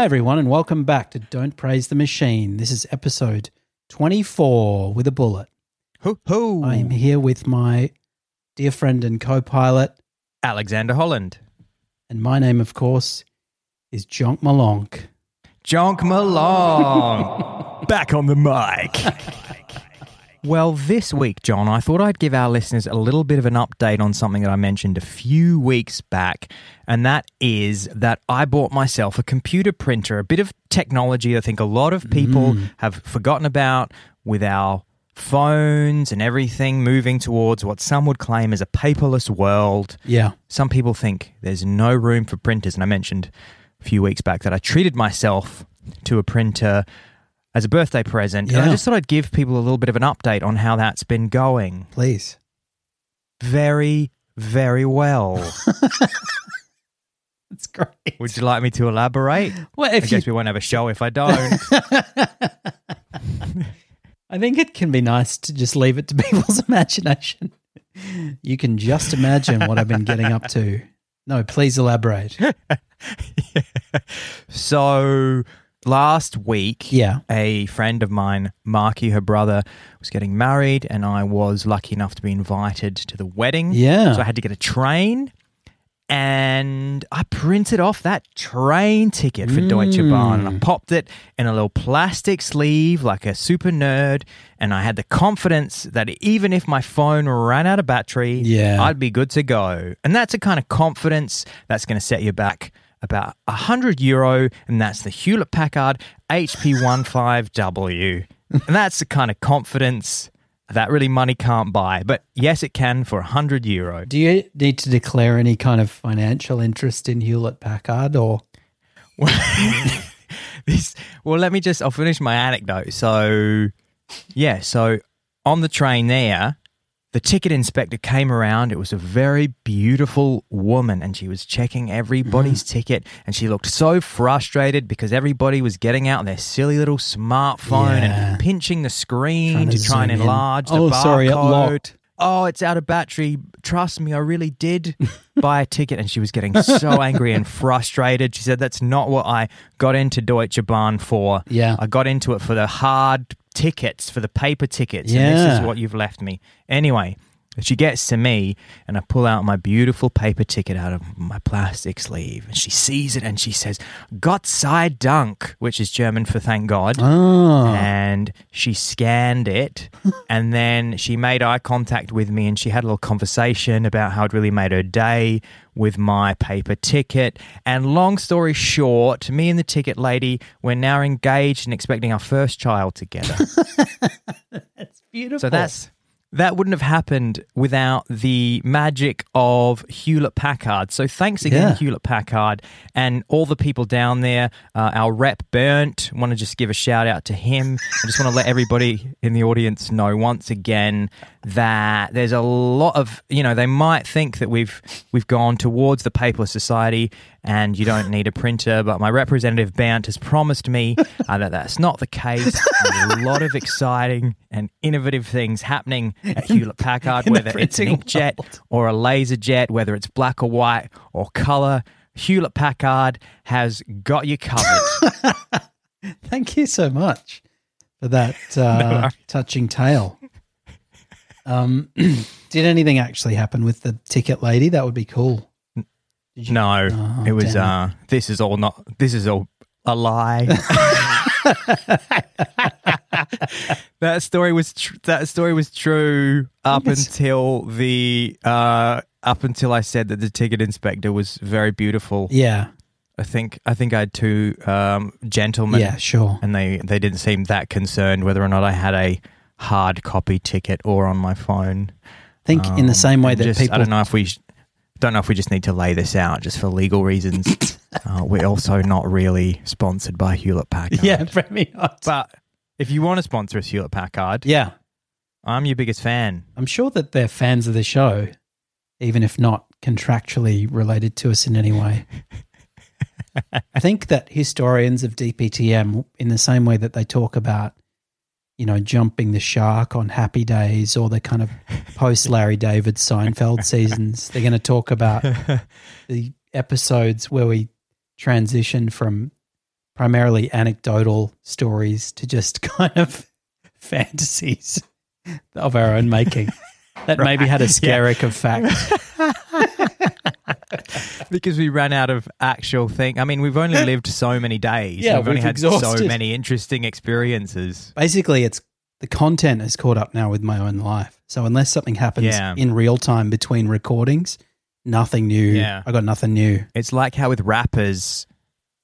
Hi, everyone, and welcome back to Don't Praise the Machine. This is episode 24 with a bullet. Ho ho! I am here with my dear friend and co pilot, Alexander Holland. and my name, of course, is Jonk Malonk. Jonk Malong. Back on the mic. well, this week, John, I thought I'd give our listeners a little bit of an update on something that I mentioned a few weeks back, and that is that I bought myself a computer printer, a bit of technology I think a lot of people mm. have forgotten about with our phones and everything moving towards what some would claim is a paperless world. Yeah. Some people think there's no room for printers, and I mentioned a few weeks back that I treated myself to a printer as a birthday present. And I just thought I'd give people a little bit of an update on how that's been going. Please. Very, very well. That's great. Would you like me to elaborate? Well, I if you, guess we won't have a show if I don't. I think it can be nice to just leave it to people's imagination. You can just imagine what I've been getting up to. No, please elaborate. so last week, Yeah. a friend of mine, Marky, her brother, was getting married, and I was lucky enough to be invited to the wedding. Yeah. So I had to get a train. And I printed off that train ticket for Deutsche Bahn and I Mm. popped it in a little plastic sleeve like a super nerd. And I had the confidence that even if my phone ran out of battery, Yeah. I'd be good to go. And that's a kind of confidence that's going to set you back about 100 euro. And that's the Hewlett Packard HP15W. and that's the kind of confidence that really money can't buy. But yes, it can for 100 euro. Do you need to declare any kind of financial interest in Hewlett Packard or? this well let me just i'll finish my anecdote so yeah so on the train there the ticket inspector came around it was a very beautiful woman and she was checking everybody's mm-hmm. ticket and she looked so frustrated because everybody was getting out their silly little smartphone Yeah. and pinching the screen Trying to, to try and zoom in. enlarge the Oh, barcode sorry, it locked. oh, it's out of battery. Trust me, I really did buy a ticket. And she was getting so angry and frustrated. She said, That's not what I got into Deutsche Bahn for. Yeah. I got into it for the hard tickets, for the paper tickets. And this is what you've left me. Anyway. She gets to me and I pull out my beautiful paper ticket out of my plastic sleeve and she sees it and she says, Gott sei Dank, which is German for thank God. Oh, and she scanned it and then she made eye contact with me and she had a little conversation about how it really made her day with my paper ticket. And long story short me and the ticket lady we're now engaged and expecting our first child together. That's beautiful. so that's that wouldn't have happened without the magic of Hewlett Packard. So thanks again, Yeah. Hewlett Packard, and all the people down there. Uh, our rep Burnt, want to just give a shout out to him. I just want to let everybody in the audience know once again that there's a lot of you know they might think that we've we've gone towards the paperless society and you don't need a printer, but my representative Bant has promised me uh, that that's not the case. There's a lot of exciting and innovative things happening at Hewlett Packard, whether it's an inkjet world. or a laser jet, whether it's black or white or color. Hewlett Packard has got you covered. Thank you so much for that uh, touching tale. Um, did anything actually happen with the ticket lady? That would be cool. You- no, Oh, it was. uh This is all not. This is all a lie. that story was tr- that story was true up until the uh up until I said that the ticket inspector was very beautiful. Yeah, I think I think I had two um, gentlemen, yeah, sure. and they they didn't seem that concerned whether or not I had a hard copy ticket or on my phone. I think in the Um, same way that just- people I don't know if we sh- don't know if we just need to lay this out just for legal reasons. uh, we're also not really sponsored by Hewlett Packard. Yeah, not. but if you want to sponsor us, Hewlett Packard, Yeah, I'm your biggest fan. I'm sure that they're fans of the show, even if not contractually related to us in any way. I think that historians of DPTM, in the same way that they talk about, you know, jumping the shark on Happy Days or the kind of post Larry David Seinfeld seasons, they're going to talk about the episodes where we transition from primarily anecdotal stories to just kind of fantasies of our own making. That maybe had a skerrick of fact. because we ran out of actual thing. I mean, we've only lived so many days. Yeah, we've only we've had so many interesting experiences. Basically, it's the content is caught up now with my own life. So unless something happens Yeah. in real time between recordings, nothing new. Yeah. I got nothing new. It's like how with rappers,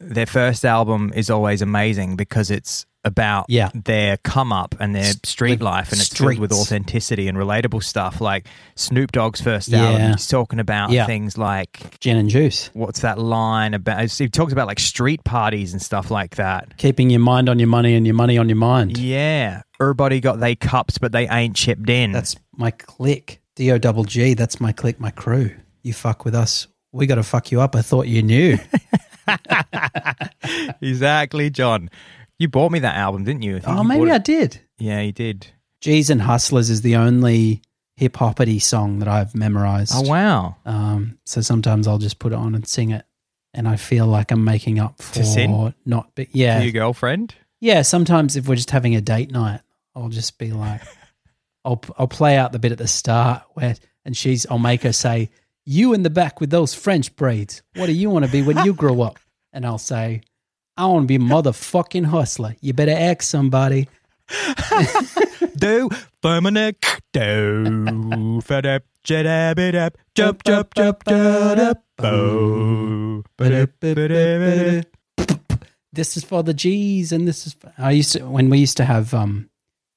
their first album is always amazing because it's about Yeah. their come up and their street life, and it's filled with authenticity and relatable stuff. Like Snoop Dogg's first Yeah. album, he's talking about Yeah. things like Gin and juice. what's that line about? He talks about like street parties and stuff like that. Keeping your mind on your money and your money on your mind. Yeah, everybody got they cups, but they ain't chipped in. That's my click. D O double G. That's my click, my crew. You fuck with us. We got to fuck you up. I thought you knew. exactly, John. You bought me that album, didn't you? I think oh, you maybe I did. Yeah, you did. G's and Hustlers is the only hip hoppity song that I've memorized. Oh wow. Um, so sometimes I'll just put it on and sing it, and I feel like I'm making up for not. But yeah, To your girlfriend? yeah. Sometimes if we're just having a date night, I'll just be like, I'll I'll play out the bit at the start where, and she's, I'll make her say, "You in the back with those French braids. What do you want to be when you grow up?" And I'll say, "I want to be a motherfucking hustler. You better ask somebody." Do Dominic do. Fadap jadabidap jump jump jump jadap this is for the G's and this is for, I used to when we used to have um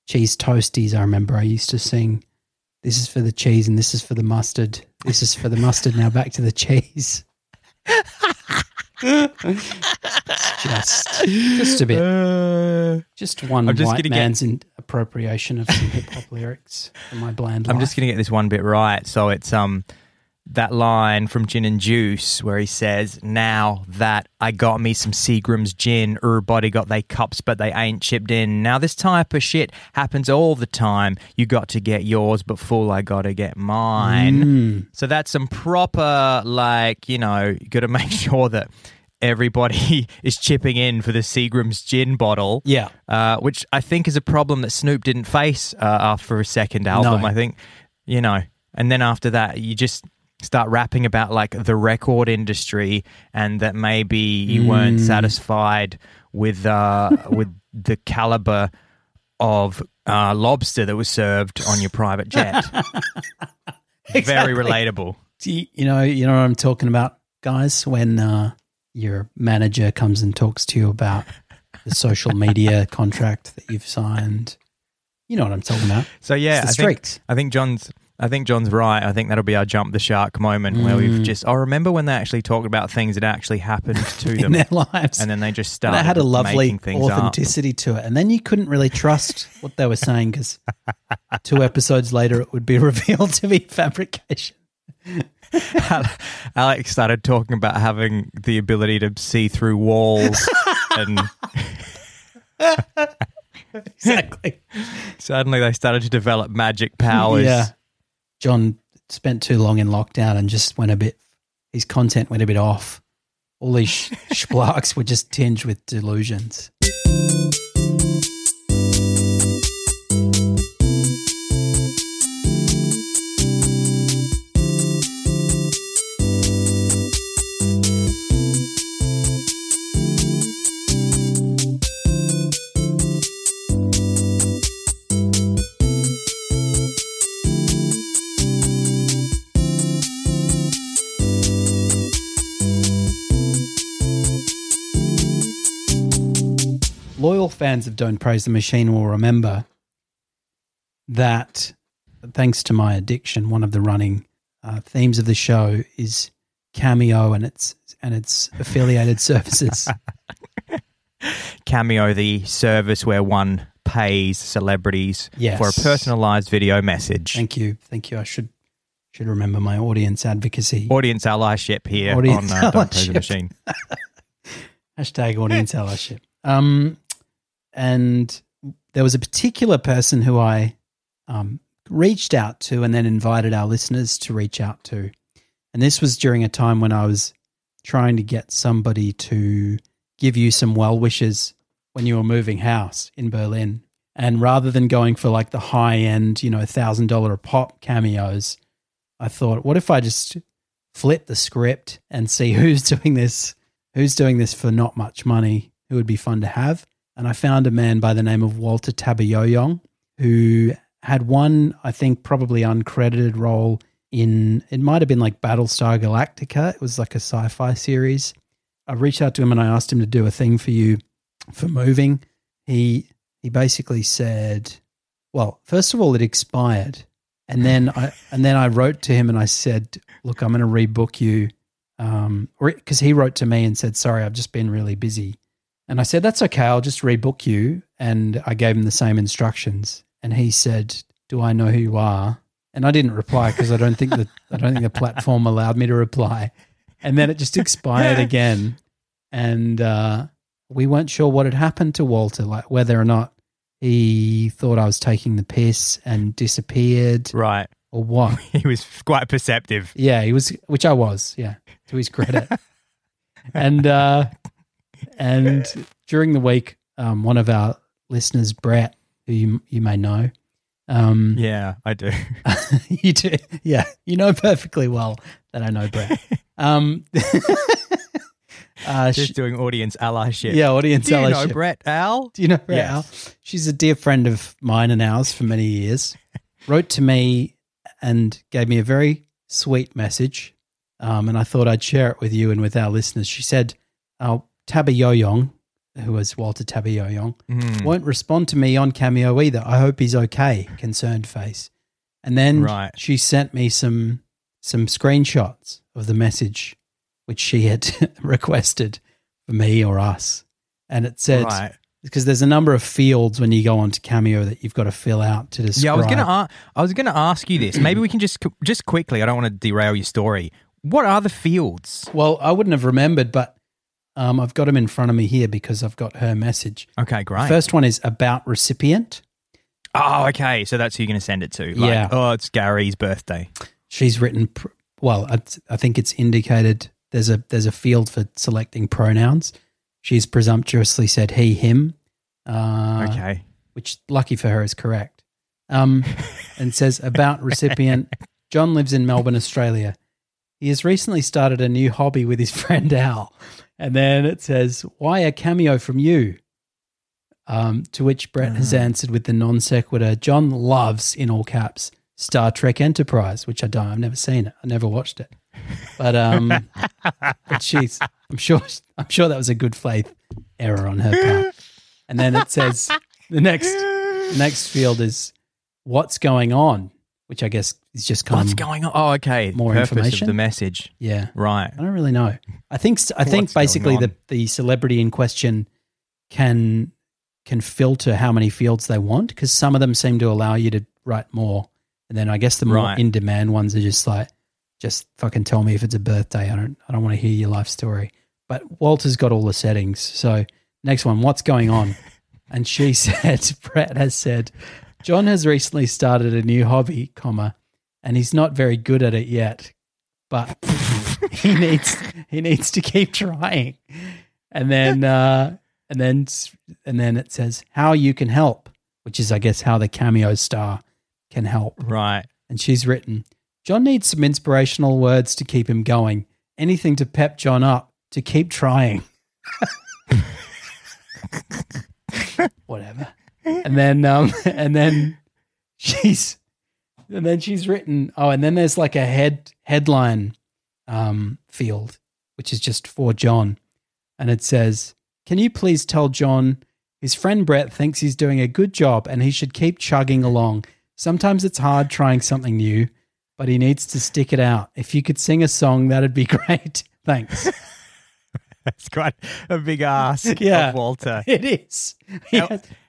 cheese toasties I remember I used to sing this is for the cheese and this is for the mustard. This is for the mustard now back to the cheese just just a bit Uh, just one I'm just white gonna get- man's appropriation of some hip hop lyrics from my bland I'm life. just gonna get this one bit right. So it's um that line from Gin and Juice where he says, "Now that I got me some Seagram's gin, everybody got they cups, but they ain't chipped in." Now this type of shit happens all the time. You got to get yours, but fool, I gotta get mine. Mm. So that's some proper, like, you know, you got to make sure that everybody is chipping in for the Seagram's gin bottle. yeah Uh, which I think is a problem that Snoop didn't face uh, after his second album. No. I think, you know, and then after that, you just start rapping about like the record industry and that maybe you weren't Mm. satisfied with uh, with the caliber of uh, lobster that was served on your private jet. Very relatable. You, you know, you know what I'm talking about, guys. When uh, your manager comes and talks to you about the social media contract that you've signed, you know what I'm talking about. So yeah, I think. I think John's. I think John's right. I think that'll be our jump the shark moment where we've Mm. just. I remember when they actually talked about things that actually happened to in them, their lives. and then they just And started. that had a lovely things up. authenticity to it. And then you couldn't really trust what they were saying because two episodes later it would be revealed to be fabrication. Alex started talking about having the ability to see through walls, and Exactly. suddenly they started to develop magic powers. Yeah. John spent too long in lockdown and just went a bit, his content went a bit off. All these sh- were just tinged with delusions. Loyal fans of Don't Praise the Machine will remember that, thanks to my addiction, one of the running uh, themes of the show is Cameo and its and its affiliated services. Cameo, the service where one pays celebrities Yes. for a personalized video message. Thank you, thank you. I should should remember my audience advocacy. Audience allyship here Audience on uh, Don't Praise the. Machine. Hashtag audience allyship. Um, and there was a particular person who I um, reached out to and then invited our listeners to reach out to. And this was during a time when I was trying to get somebody to give you some well wishes when you were moving house in Berlin. And rather than going for like the high end, you know, thousand dollar a pop cameos, I thought, what if I just flip the script and see who's doing this, who's doing this for not much money, who would be fun to have. And I found a man by the name of Walter Tabayoyong who had one, I think, probably uncredited role in it might have been like Battlestar Galactica. It was like a sci-fi series. I reached out to him and I asked him to do a thing for you for moving. He he basically said, "Well, first of all, it expired, and then I and then I wrote to him and I said, "Look, I'm going to rebook you," um, because he wrote to me and said, "Sorry, I've just been really busy," and I said, "That's okay, I'll just rebook you." And I gave him the same instructions, and he said, "Do I know who you are?" And I didn't reply because I don't think that I don't think the platform allowed me to reply. And then it just expired again, and uh, we weren't sure what had happened to Walter, like whether or not he thought I was taking the piss and disappeared, Right. or what. He was quite perceptive. Yeah, he was, which I was. Yeah, to his credit. and uh, and during the week, um, one of our listeners, Brett, who you you may know, um, Yeah, I do. you do, yeah, you know perfectly well that I know Brett. Um, uh, Just sh- doing audience allyship. yeah, audience Do you know. Brett Al? Do you know Brett Yes. Al? She's a dear friend of mine and ours for many years. Wrote to me and gave me a very sweet message. Um, and I thought I'd share it with you and with our listeners. She said, uh, Tabayoyong, who was Walter Tabayoyong, Mm, won't respond to me on Cameo either. I hope he's okay, concerned face. And then Right. she sent me some some screenshots of the message which she had requested for me or us. And it said, right. because there's a number of fields when you go onto Cameo that you've got to fill out to describe. Yeah, I was gonna. a- I was gonna ask you this. Maybe we can just just quickly. I don't want to derail your story. What are the fields? well, I wouldn't have remembered, but um, I've got them in front of me here because I've got her message. Okay, great. First one is about recipient. oh, okay. So that's who you're going to send it to. Like, Yeah. Oh, it's Gary's birthday. She's written. Pr- well, I, I think it's indicated there's a there's a field for selecting pronouns. She's presumptuously said he him. Uh, okay. which lucky for her is correct. Um, and says about recipient John lives in Melbourne, Australia. He has recently started a new hobby with his friend Al. And then it says, Why a cameo from you? Um, to which Brett has answered with the non sequitur John loves, in all caps, Star Trek Enterprise, which I don't, I've never seen it. I never watched it. But, um, but she's, I'm sure, I'm sure that was a good faith error on her part. And then it says, the next the next field is what's going on, which I guess is just kind What's of going on? Oh, okay. more Purpose information? of the message. yeah. Right. I don't really know. I think I think What's basically the the celebrity in question can can filter how many fields they want because some of them seem to allow you to write more, and then I guess the more Right. in demand ones are just like just fucking tell me if it's a birthday. I don't I don't want to hear your life story. But Walter's got all the settings. So next one, what's going on? and she said, Brett has said, John has recently started a new hobby, comma, and he's not very good at it yet, but he needs he needs to keep trying. And then uh, and then and then it says how you can help, which is I guess how the cameo star can help. Right. And she's written, John needs some inspirational words to keep him going. Anything to pep John up to keep trying. Whatever. And then um and then she's and then she's written oh and then there's like a head headline um field which is just for John. And it says can you please tell John his friend Brett thinks he's doing a good job and he should keep chugging along? Sometimes it's hard trying something new but he needs to stick it out. If you could sing a song that'd be great. Thanks That's quite a big ask Yeah. of Walter. it is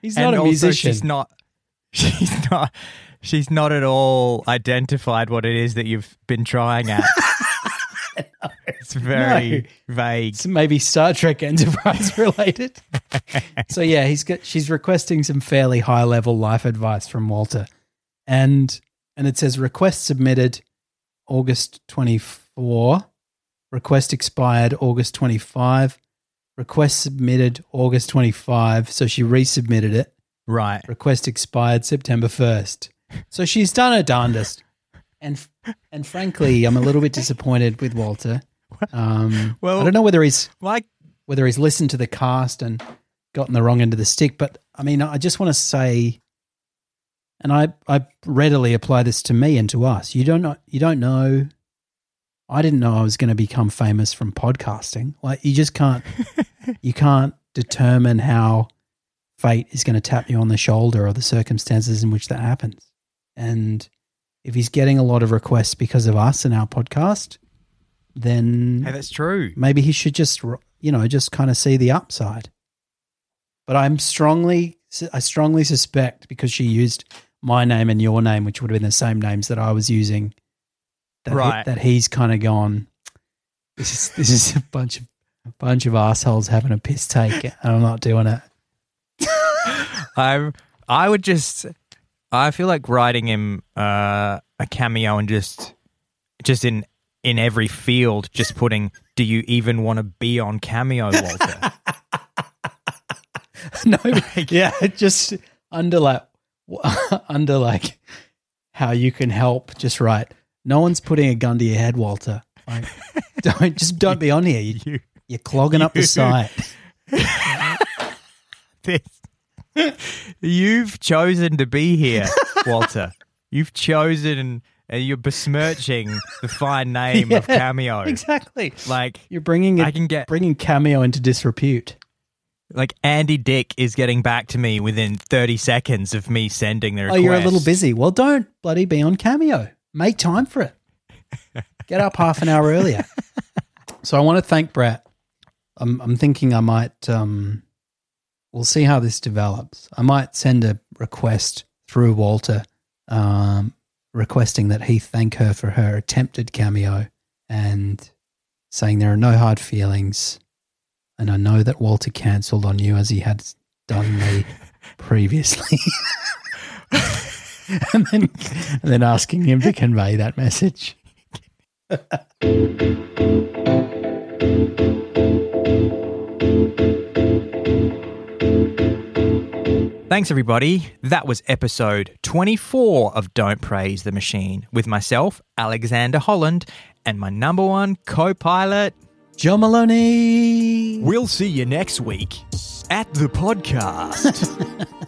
he's not a musician She's not. She's not. She's not at all identified what it is that you've been trying at. it's very vague. It's maybe Star Trek Enterprise related. so yeah, he's got she's requesting some fairly high level life advice from Walter. And and it says request submitted August 24, request expired August 25, Request submitted August 25. So she resubmitted it. Right. Request expired September 1st. So she's done her darndest. And and frankly, I'm a little bit disappointed with Walter. Um, Well- I don't know whether he's Like, whether he's listened to the cast and gotten the wrong end of the stick, but I mean, I just want to say, and I I readily apply this to me and to us. You don't know. You don't know. I didn't know I was going to become famous from podcasting. Like you just can't. you can't determine how fate is going to tap you on the shoulder or the circumstances in which that happens. And if he's getting a lot of requests because of us and our podcast, then hey, that's true. maybe he should just you know just kind of see the upside but i'm strongly i strongly suspect because she used my name and your name which would have been the same names that i was using that, he- Right. that he's kind of gone this is this is a bunch of a bunch of assholes having a piss take and i'm not doing it I I would just I feel like writing him uh, a cameo and just just in in every field just putting do you even want to be on cameo Walter no yeah just under like under like how you can help just right no one's putting a gun to your head walter. Like, don't just don't be on here. You, you. you're clogging up the site. This. You've chosen to be here Walter. You've chosen and you're besmirching the fine name of cameo. exactly. Like you're bringing it I can get bringing cameo into disrepute. Like Andy Dick is getting back to me within 30 seconds of me sending the oh you're a little busy. Well don't bloody be on cameo make time for it. Get up half an hour earlier. So i want to thank brett. I'm, I'm thinking i might um, we'll see how this develops. I might send a request through walter um, requesting that he thank her for her attempted cameo and saying there are no hard feelings and i know that walter cancelled on you as he had done me previously and then and then asking him to convey that message. Thanks, everybody. That was episode 24 of Don't Praise the Machine with myself, Alexander Holland, and my number one co pilot. Joe Maloney. We'll see you next week at the podcast.